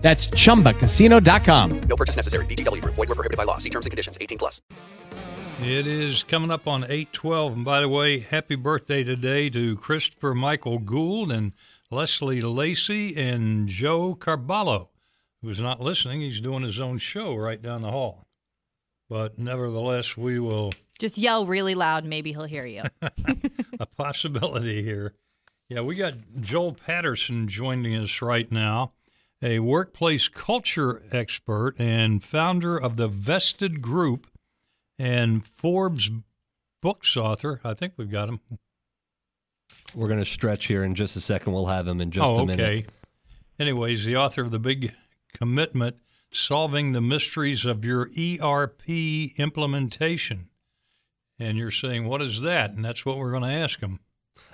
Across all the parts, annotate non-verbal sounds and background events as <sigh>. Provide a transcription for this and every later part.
That's chumbacasino.com. No purchase necessary. VGW Group. Void were prohibited by law. See terms and conditions. 18 plus. It is coming up on 812. And by the way, happy birthday today to Christopher Michael Gould and Leslie Lacey and Joe Carballo, who's not listening. He's doing his own show right down the hall. But nevertheless, we will. Just yell really loud. Maybe he'll hear you. <laughs> <laughs> a possibility here. Yeah, we got Joel Patterson joining us right now a workplace culture expert and founder of the Vested Group and Forbes books author. I think we've got him. We're going to stretch here in just a second. We'll have him in just oh, a minute. Okay. Anyways, the author of the big commitment, solving the mysteries of your ERP implementation. And you're saying, what is that? And that's what we're going to ask him.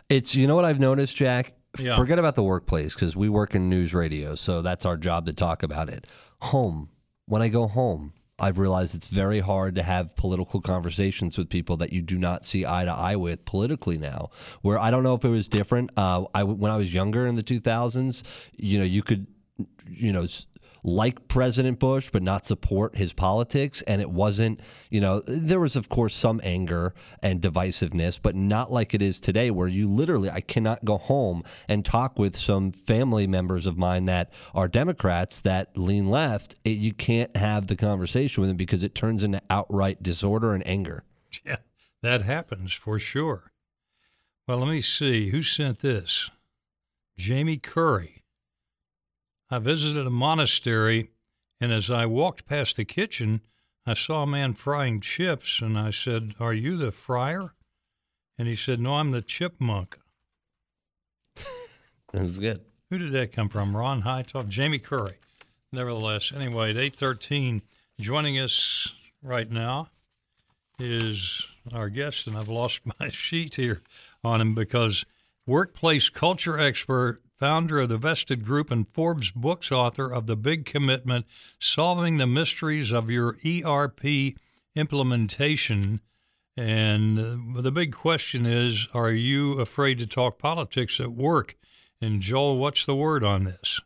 It's you know what I've noticed, Jack. Yeah. Forget about the workplace because we work in news radio, so that's our job to talk about it. Home. When I go home, I've realized it's very hard to have political conversations with people that you do not see eye to eye with politically now. Where I don't know if it was different. Uh, I when I was younger in the 2000s, you know, you could, you know. Like President Bush, but not support his politics. And it wasn't, you know, there was, of course, some anger and divisiveness, but not like it is today, where you literally, I cannot go home and talk with some family members of mine that are Democrats that lean left. It, you can't have the conversation with them because it turns into outright disorder and anger. <laughs> Yeah, that happens for sure. Well, let me see. Who sent this? Jamie Curry. I visited a monastery, and as I walked past the kitchen, I saw a man frying chips, and I said, Are you the friar? And he said, No, I'm the chipmunk. <laughs> That's good. Who did that come from? Ron Hightower, Jamie Curry. Nevertheless, anyway, at eight thirteen, joining us right now is our guest, and I've lost <laughs> my sheet here on him because workplace culture expert, founder of the Vested Group, and Forbes books author of The Big Commitment: Solving the Mysteries of Your ERP Implementation. And uh, the big question is, are you afraid to talk politics at work? And Joel, what's the word on this?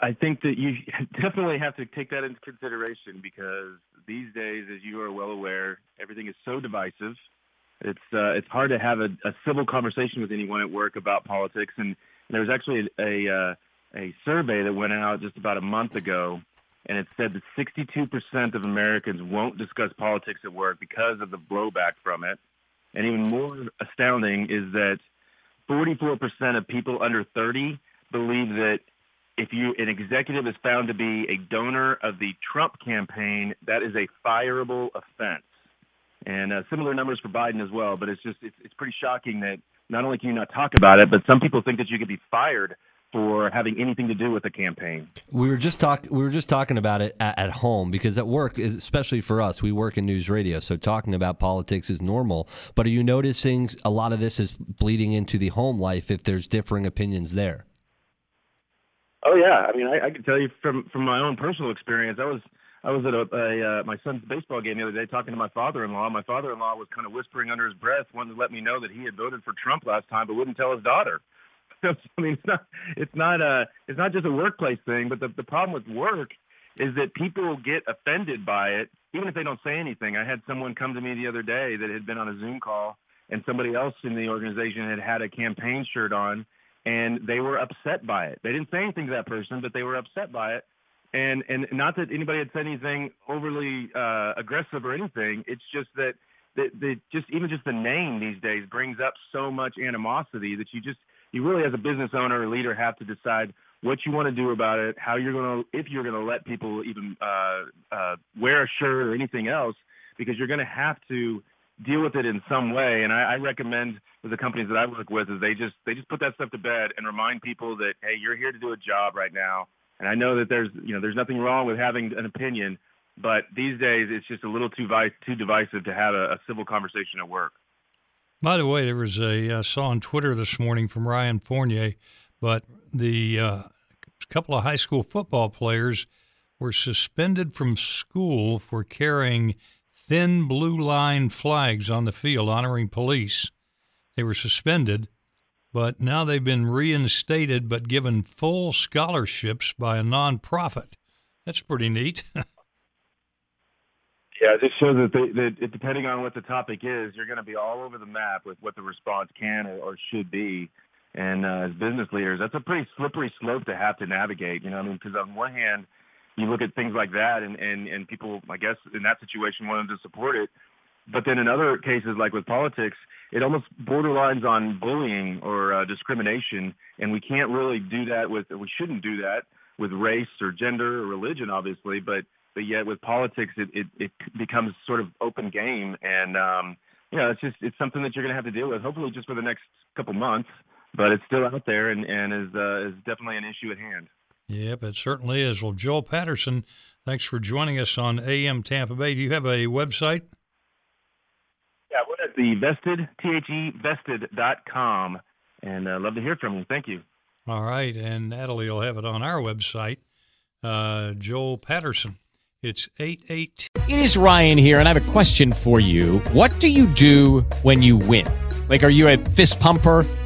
I think that you <laughs> definitely have to take that into consideration because these days, as you are well aware, everything is so divisive. It's uh, it's hard to have a, a civil conversation with anyone at work about politics. And there was actually a uh, a survey that went out just about a month ago, and it said that 62% of Americans won't discuss politics at work because of the blowback from it. And even more astounding is that 44% of people under 30 believe that if you an executive is found to be a donor of the Trump campaign, that is a fireable offense. And uh, similar numbers for Biden as well. But it's just it's, it's pretty shocking that not only can you not talk about it, but some people think that you could be fired for having anything to do with the campaign. We were just talk. We were just talking about it at, at home because at work, especially for us, we work in news radio, so talking about politics is normal. But are you noticing a lot of this is bleeding into the home life if there's differing opinions there? Oh yeah, I mean, I, I can tell you from from my own personal experience. I was I was at a, a uh, my son's baseball game the other day talking to my father-in-law. My father-in-law was kind of whispering under his breath, wanted to let me know that he had voted for Trump last time, but wouldn't tell his daughter. <laughs> I mean, it's not it's not a it's not just a workplace thing, but the the problem with work is that people get offended by it, even if they don't say anything. I had someone come to me the other day that had been on a Zoom call, and somebody else in the organization had had a campaign shirt on, and they were upset by it. They didn't say anything to that person, but they were upset by it. And and not that anybody had said anything overly uh, aggressive or anything. It's just that that that just even just the name these days brings up so much animosity that you just you really as a business owner or leader have to decide what you want to do about it, how you're going to if you're going to let people even uh, uh, wear a shirt or anything else, because you're going to have to deal with it in some way. And I, I recommend with the companies that I work with is they just they just put that stuff to bed and remind people that hey, you're here to do a job right now. And I know that there's you know there's nothing wrong with having an opinion, But these days, it's just a little too vi- too divisive to have a, a civil conversation at work. By the way, there was a I saw on Twitter this morning from Ryan Fournier, but the uh, couple of high school football players were suspended from school for carrying thin blue line flags on the field honoring police. They were suspended, but now they've been reinstated but given full scholarships by a nonprofit. That's pretty neat. <laughs> Yeah, it just shows that, they, that depending on what the topic is, you're going to be all over the map with what the response can or, or should be. And uh, as business leaders, that's a pretty slippery slope to have to navigate. You know, I mean, because on one hand, you look at things like that, and and and people, I guess, in that situation, wanted to support it. But then in other cases, like with politics, it almost borderlines on bullying or uh, discrimination, and we can't really do that with. We shouldn't do that with race or gender or religion, obviously, but but yet with politics, it, it, it becomes sort of open game, and um, you know, it's just it's something that you're going to have to deal with. Hopefully, just for the next couple months, but it's still out there and and is uh, is definitely an issue at hand. Yep, it certainly is. Well, Joel Patterson, thanks for joining us on AM Tampa Bay. Do you have a website? Yeah, we're the vested, T-H-E, vested.com, and uh, love to hear from you. Thank you. All right, and Natalie will have it on our website. Uh, Joel Patterson. It's 88. It is Ryan here, and I have a question for you. What do you do when you win? Like, are you a fist pumper?